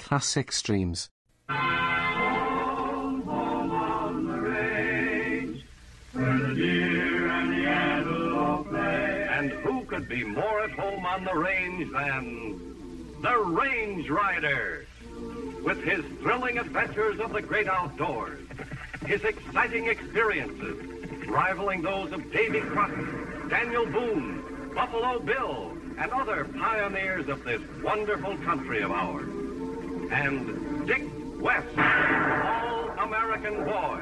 Classic streams. And who could be more at home on the range than the Range Rider? With his thrilling adventures of the great outdoors, his exciting experiences, rivaling those of Davy Crockett, Daniel Boone, Buffalo Bill, and other pioneers of this wonderful country of ours. And Dick West, All American Boy.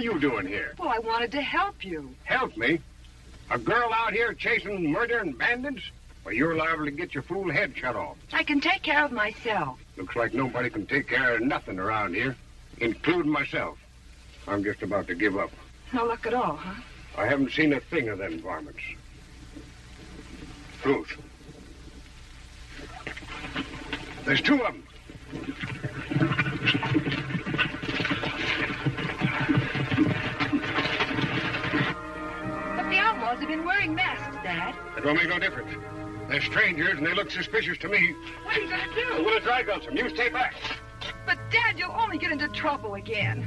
You doing here? Well, I wanted to help you. Help me? A girl out here chasing murder and bandits? Well, you're liable to get your fool head shut off. I can take care of myself. Looks like nobody can take care of nothing around here, including myself. I'm just about to give up. No luck at all, huh? I haven't seen a thing of them varmints. Ruth. There's two of them. Been wearing masks, Dad. It don't make no difference. They're strangers and they look suspicious to me. What are you going to do? Gonna dry gun some. You stay back. But, Dad, you'll only get into trouble again.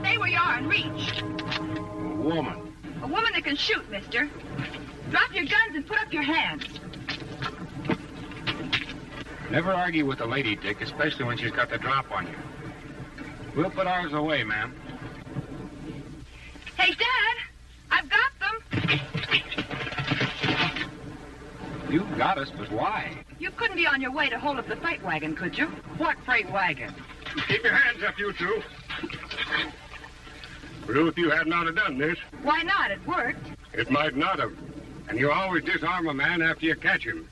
Stay where you are and reach. A woman. A woman that can shoot, mister. Drop your guns and put up your hands. Never argue with a lady, Dick, especially when she's got the drop on you. We'll put ours away, ma'am. Hey, Dad, I've got them. You got us, but why? You couldn't be on your way to hold up the freight wagon, could you? What freight wagon? Keep your hands up, you two. Ruth, you hadn't ought to done this. Why not? It worked. It might not have. And you always disarm a man after you catch him.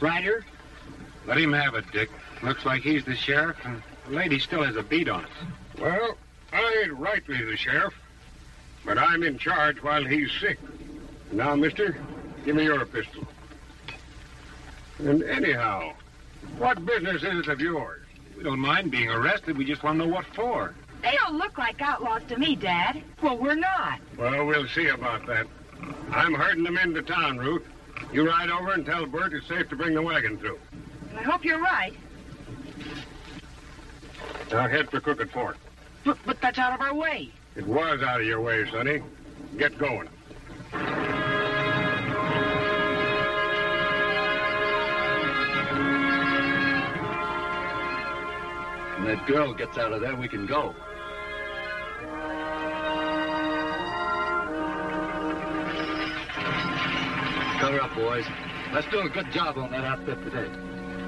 Ryder? Let him have it, Dick. Looks like he's the sheriff, and the lady still has a beat on us. Well, I ain't rightly the sheriff, but I'm in charge while he's sick. Now, mister, give me your pistol. And anyhow, what business is it of yours? We don't mind being arrested. We just want to know what for. They don't look like outlaws to me, Dad. Well, we're not. Well, we'll see about that. I'm herding them into town, Ruth. You ride over and tell Bert it's safe to bring the wagon through. I hope you're right. Now head for Crooked Fork. But, but that's out of our way. It was out of your way, Sonny. Get going. When that girl gets out of there, we can go. Cover up, boys. Let's do a good job on that outfit today.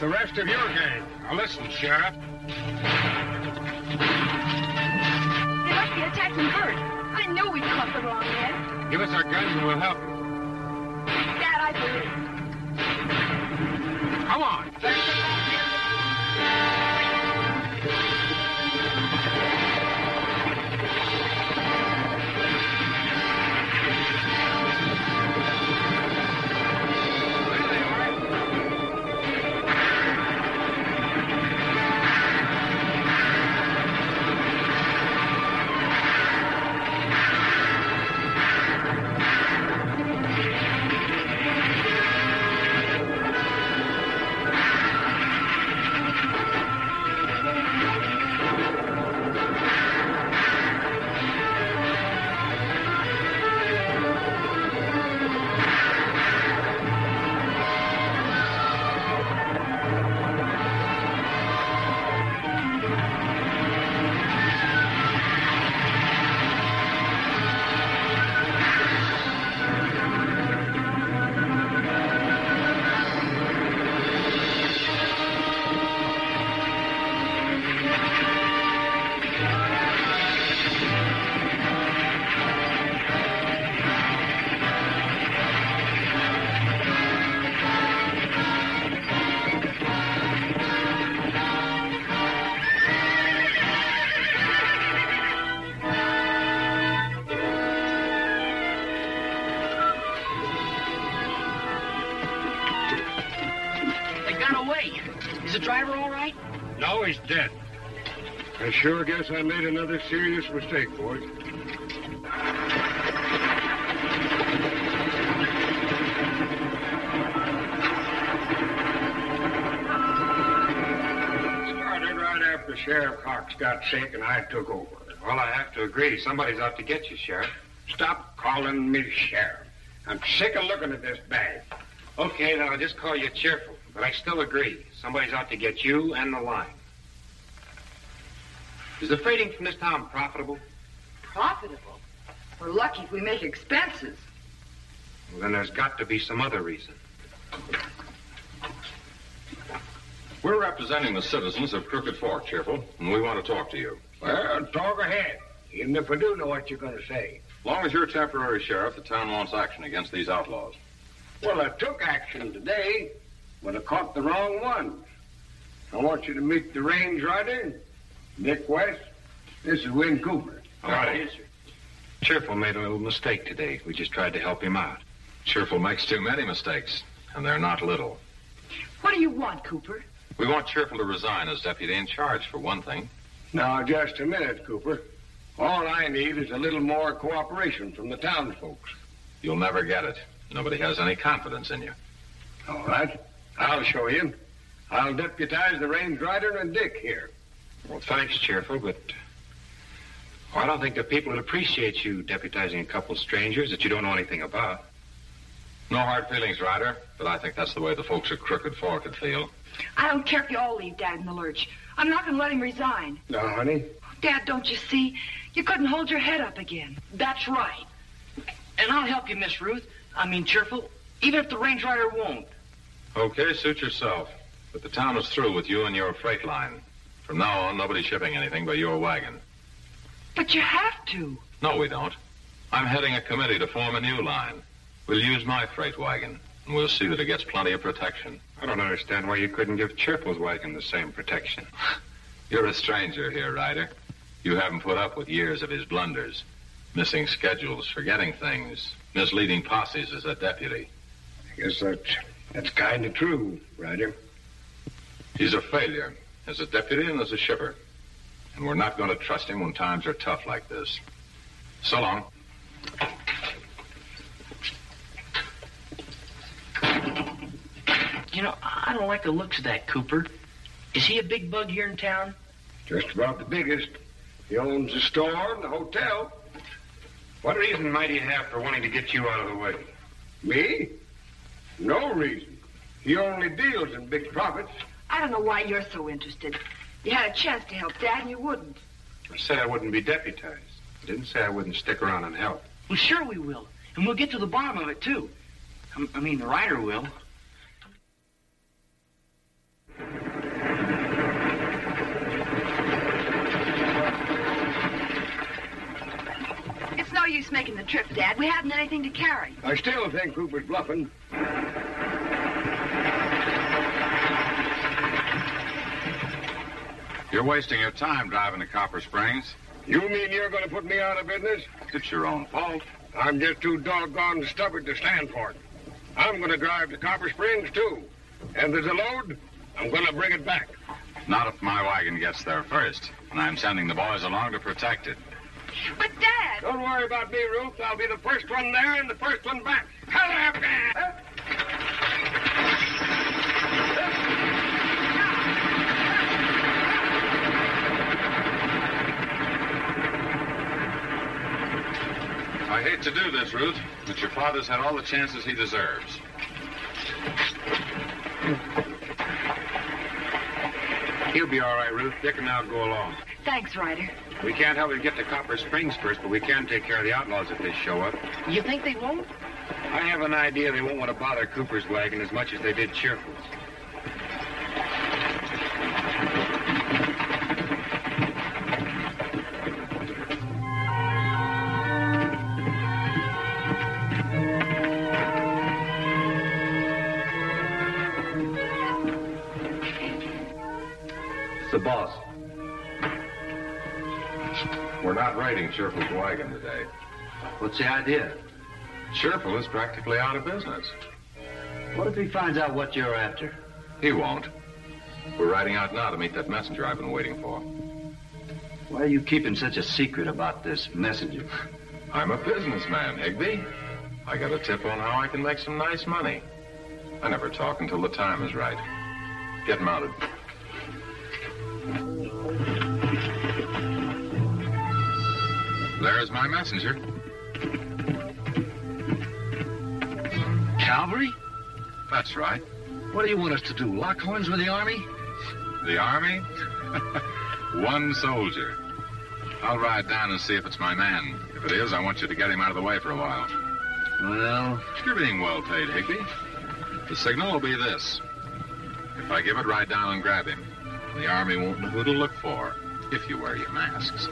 The rest of your gang. Now listen, Sheriff. They must be attacking Bert. I know we caught the wrong end. Give us our guns and we'll help you. That I believe. Come on. I sure guess I made another serious mistake, boys. Started right after Sheriff Cox got sick and I took over. Well, I have to agree. Somebody's out to get you, Sheriff. Stop calling me sheriff. I'm sick of looking at this bag. Okay, then I'll just call you cheerful. But I still agree. Somebody's out to get you and the line. Is the freighting from this town profitable? Profitable. We're lucky if we make expenses. Well, then there's got to be some other reason. We're representing the citizens of Crooked Fork, Cheerful, and we want to talk to you. Well, talk ahead, even if I do know what you're going to say. As long as you're temporary sheriff, the town wants action against these outlaws. Well, I took action today, but I caught the wrong ones. I want you to meet the range rider, Dick West. This is Win Cooper. All right. Cheerful made a little mistake today. We just tried to help him out. Cheerful makes too many mistakes, and they're not little. What do you want, Cooper? We want Cheerful to resign as deputy in charge, for one thing. Now, just a minute, Cooper. All I need is a little more cooperation from the townsfolk. You'll never get it. Nobody has any confidence in you. All right. I'll show you. I'll deputize the range rider and Dick here. Well, thanks, Cheerful, but well, I don't think the people would appreciate you deputizing a couple of strangers that you don't know anything about. No hard feelings, Ryder, but I think that's the way the folks at Crooked Fork would feel. I don't care if you all leave Dad in the lurch. I'm not going to let him resign. No, honey, Dad, don't you see? You couldn't hold your head up again. That's right. And I'll help you, Miss Ruth. I mean, cheerful, even if the range rider won't. Okay, suit yourself. But the town is through with you and your freight line. From now on, nobody's shipping anything but your wagon. But you have to. No, we don't. I'm heading a committee to form a new line. We'll use my freight wagon, and we'll see that it gets plenty of protection. I don't understand why you couldn't give Cheerful's wagon the same protection. You're a stranger here, Ryder. You haven't put up with years of his blunders. Missing schedules, forgetting things, misleading posses as a deputy. I guess that's, that's kind of true, Ryder. He's a failure as a deputy and as a shipper. And we're not going to trust him when times are tough like this. So long. You know, I don't like the looks of that Cooper. Is he a big bug here in town? Just about the biggest. He owns the store and the hotel. What reason might he have for wanting to get you out of the way? Me? No reason. He only deals in big profits. I don't know why you're so interested. You had a chance to help Dad and you wouldn't. I said I wouldn't be deputized. I didn't say I wouldn't stick around and help. Well, sure we will. And we'll get to the bottom of it, too. I, I mean, the Ryder will. It's no use making the trip, Dad. We haven't anything to carry. I still think Cooper's bluffing. You're wasting your time driving to Copper Springs. You mean you're going to put me out of business? It's your own fault. I'm just too doggone stubborn to stand for it. I'm going to drive to Copper Springs, too. And there's a load, I'm going to bring it back. Not if my wagon gets there first. And I'm sending the boys along to protect it. But, Dad! Don't worry about me, Ruth. I'll be the first one there and the first one back. I to do this, Ruth, but your father's had all the chances he deserves. He'll be all right, Ruth. Dick and I'll go along. Thanks, Ryder. We can't help you get to Copper Springs first, but we can take care of the outlaws if they show up. You think they won't? I have an idea they won't want to bother Cooper's wagon as much as they did Cheerful's. Boss. We're not raiding Cheerful's wagon today. What's the idea? Cheerful is practically out of business. What if he finds out what you're after? He won't. We're riding out now to meet that messenger I've been waiting for. Why are you keeping such a secret about this messenger? I'm a businessman, Higby. I got a tip on how I can make some nice money. I never talk until the time is right. Get mounted. There's my messenger. Cavalry? That's right. What do you want us to do? Lock horns with the army? The army? One soldier. I'll ride down and see if it's my man. If it is, I want you to get him out of the way for a while. Well, You're being well paid, Higby. The signal will be this. If I give it, ride down and grab him. The army won't know who to look for if you wear your masks.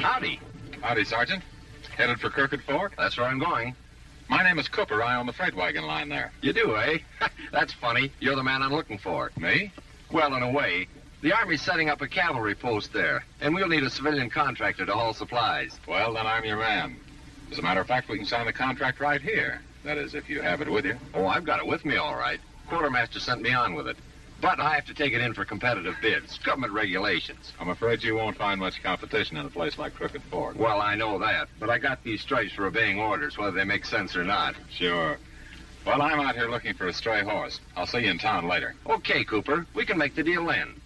Howdy. Howdy, Sergeant. Headed for Crooked Fork? That's where I'm going. My name is Cooper. I own the freight wagon line there. You do, eh? That's funny. You're the man I'm looking for. Me? Well, in a way. The Army's setting up a cavalry post there, and we'll need a civilian contractor to haul supplies. Well, then I'm your man. As a matter of fact, we can sign the contract right here. That is, if you have it with you. Oh, I've got it with me, all right. Quartermaster sent me on with it. But I have to take it in for competitive bids. Government regulations. I'm afraid you won't find much competition in a place like Crooked Fork. Well, I know that, but I got these stripes for obeying orders, whether they make sense or not. Sure. Well, I'm out here looking for a stray horse. I'll see you in town later. Okay, Cooper. We can make the deal then.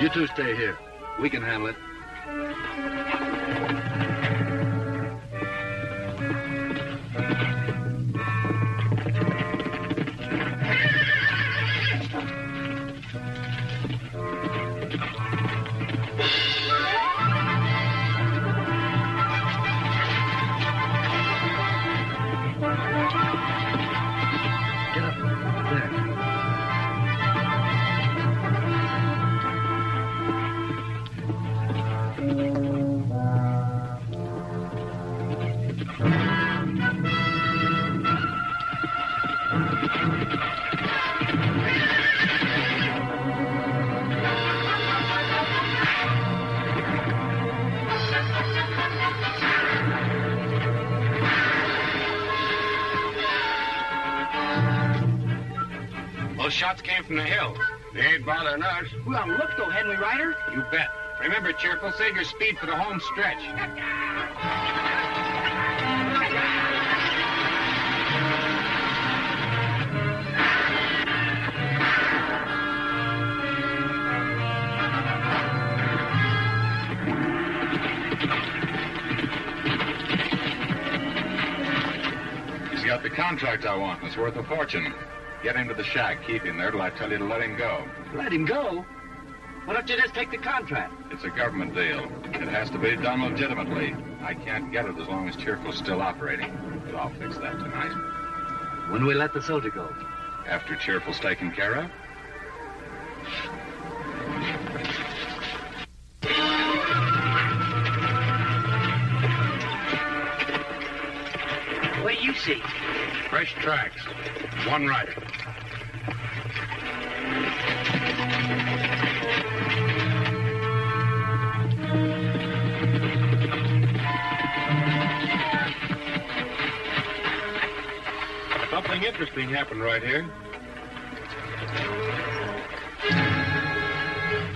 You two stay here. We can handle it. in the hills. They ain't bothering us. We ought to look, though, Henry Ryder? You bet. Remember, Cheerful, save your speed for the home stretch. He's got the contract I want. It's worth a fortune. Get him to the shack. Keep him there till I tell you to let him go. Let him go? Why don't you just take the contract? It's a government deal. It has to be done legitimately. I can't get it as long as Cheerful's still operating. But I'll fix that tonight. When do we let the soldier go? After Cheerful's taken care of? What do you see? Fresh tracks. One rider. Something interesting happened right here.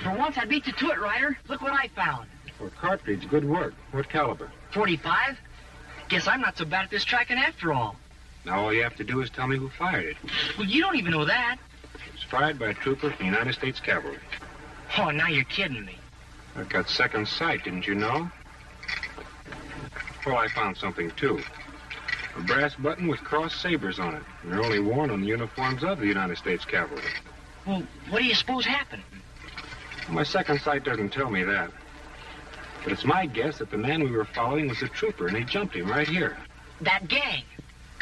For once, I beat you to it, Ryder. Look what I found. For cartridge, good work. What caliber? 45? Guess I'm not so bad at this tracking after all. Now all you have to do is tell me who fired it. Well, you don't even know that. It was fired by a trooper from the United States Cavalry. Oh, now you're kidding me. I've got second sight, didn't you know? Well, I found something, too. A brass button with cross sabers on it. And they're only worn on the uniforms of the United States Cavalry. Well, what do you suppose happened? Well, my second sight doesn't tell me that. But it's my guess that the man we were following was a trooper, and he jumped him right here. That gang.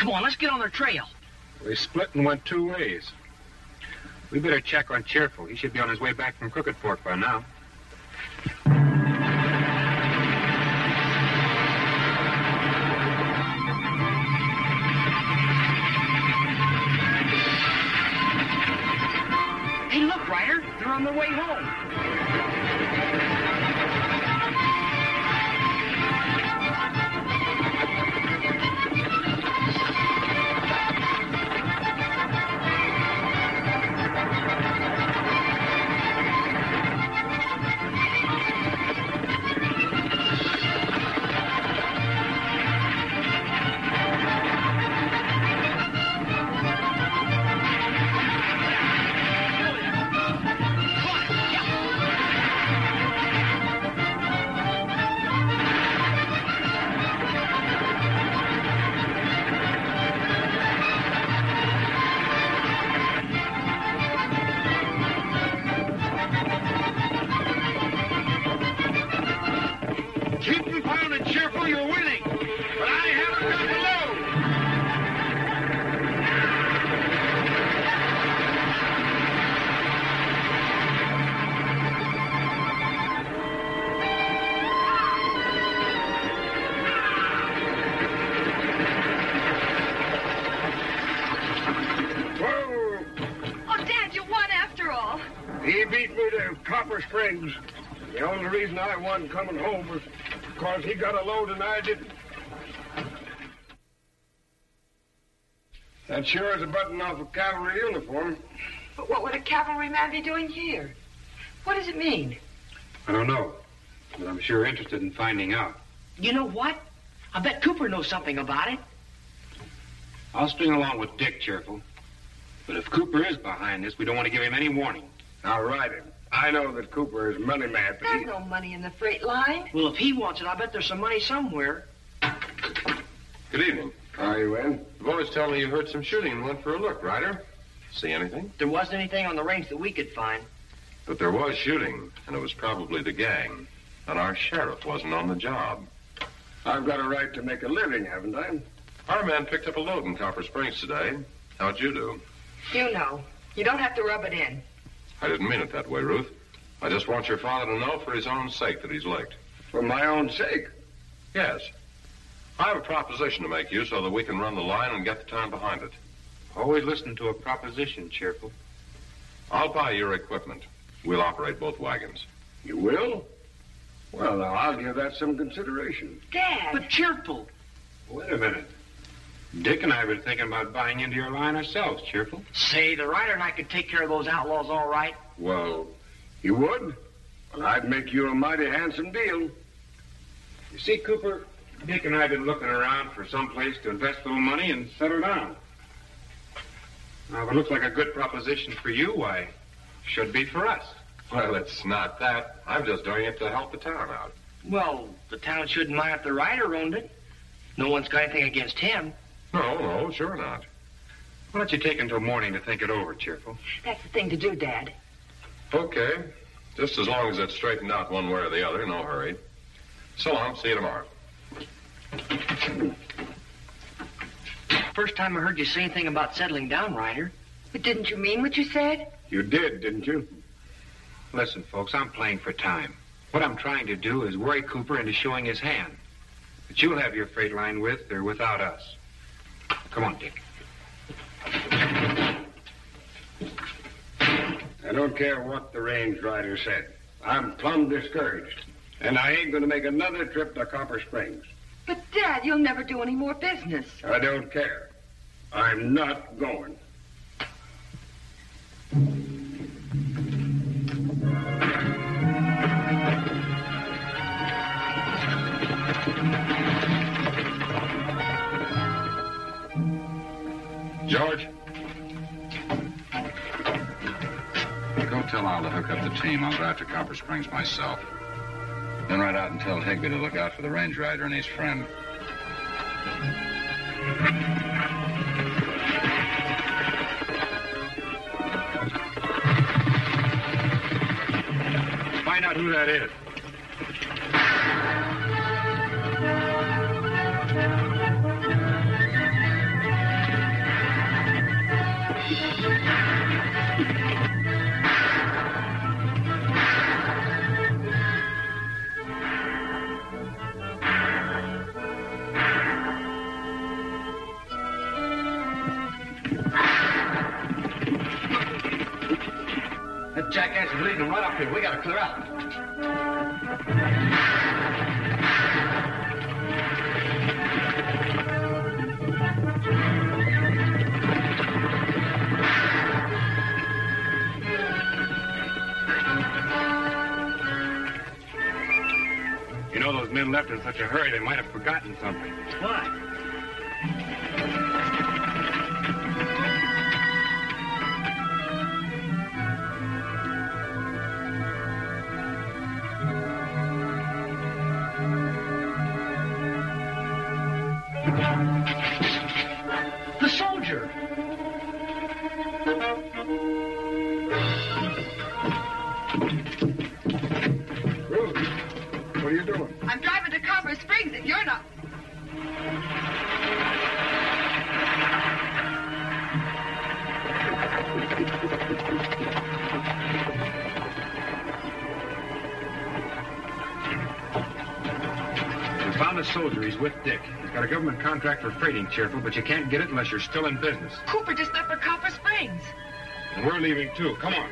Come on, let's get on their trail. They split and went two ways. We better check on Cheerful. He should be on his way back from Crooked Fork by now. Hey, look, Ryder. They're on their way home. That sure is a button off a cavalry uniform. But what would a cavalryman be doing here? What does it mean? I don't know, but I'm sure interested in finding out. You know what? I bet Cooper knows something about it. I'll string along with Dick, Cheerful. But if Cooper is behind this, we don't want to give him any warning. Now, ride him. I know that Cooper is money mad, but There's he... no money in the freight line. Well, if he wants it, I bet there's some money somewhere. Good evening. How you in? The boys tell me you heard some shooting and went for a look, Ryder. See anything? There wasn't anything on the range that we could find. But there was shooting, and it was probably the gang. And our sheriff wasn't on the job. I've got a right to make a living, haven't I? Our man picked up a load in Copper Springs today. How'd you do? You know. You don't have to rub it in. I didn't mean it that way, Ruth. I just want your father to know for his own sake that he's licked. For my own sake. Yes. I have a proposition to make you so that we can run the line and get the town behind it. Always listen to a proposition, Cheerful. I'll buy your equipment. We'll operate both wagons. You will? Well, now, I'll give that some consideration. Dad. But cheerful. Wait a minute. Dick and I have been thinking about buying into your line ourselves, Cheerful. Say, the Ryder and I could take care of those outlaws all right. Well, you would? Well, I'd make you a mighty handsome deal. You see, Cooper, Dick and I have been looking around for some place to invest a little money and settle down. Now, if it looks like a good proposition for you, why, should be for us. Well, it's not that. I'm just doing it to help the town out. Well, the town shouldn't mind if the Ryder owned it. No one's got anything against him. No, no, sure not. Why don't you take until morning to think it over, Cheerful? That's the thing to do, Dad. Okay. Just as long as it's straightened out one way or the other, no hurry. So long. See you tomorrow. First time I heard you say anything about settling down, Ryder. But didn't you mean what you said? You did, didn't you? Listen, folks, I'm playing for time. What I'm trying to do is worry Cooper into showing his hand. But you'll have your freight line with or without us. Come on, Dick. I don't care what the range rider said. I'm plumb discouraged. And I ain't going to make another trip to Copper Springs. But, Dad, you'll never do any more business. I don't care. I'm not going. George? Go tell Al to hook up the team. I'll drive to Copper Springs myself. Then ride out and tell Higby to look out for the range rider and his friend. Find out who that is. Jackass is leading them right up here. We gotta clear out. You know, those men left in such a hurry they might have forgotten something. What? What are you doing? I'm driving to Copper Springs and you're not. We found a soldier. He's with Dick. He's got a government contract for freighting, Cheerful, but you can't get it unless you're still in business. Cooper just left for Copper Springs. And we're leaving, too. Come on.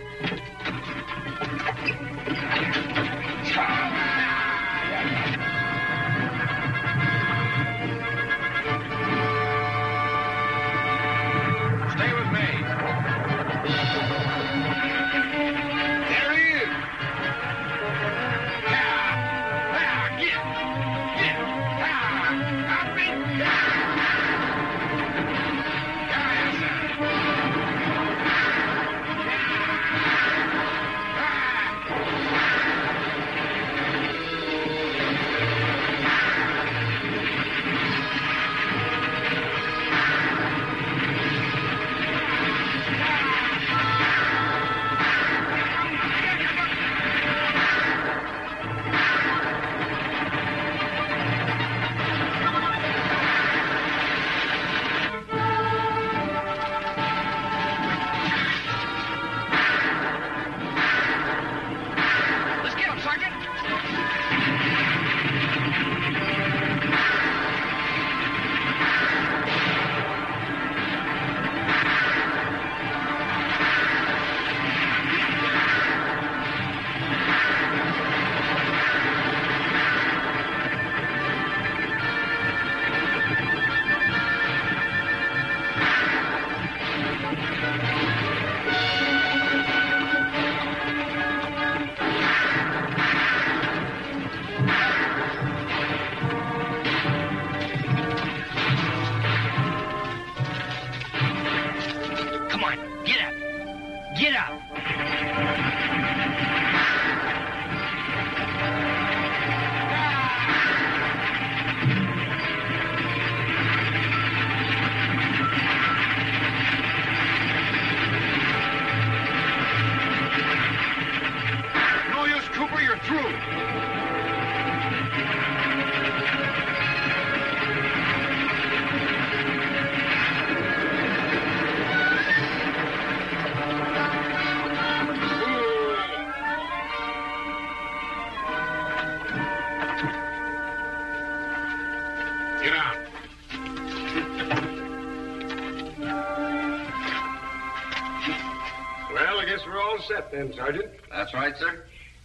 All set then, Sergeant. That's right, sir.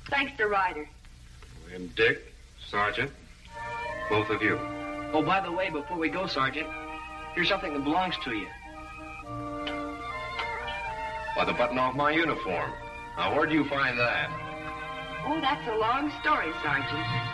Thanks to Ryder. And Dick, Sergeant, both of you. Oh, by the way, before we go, Sergeant, here's something that belongs to you. By the button off my uniform. Now, where'd you find that? Oh, that's a long story, Sergeant.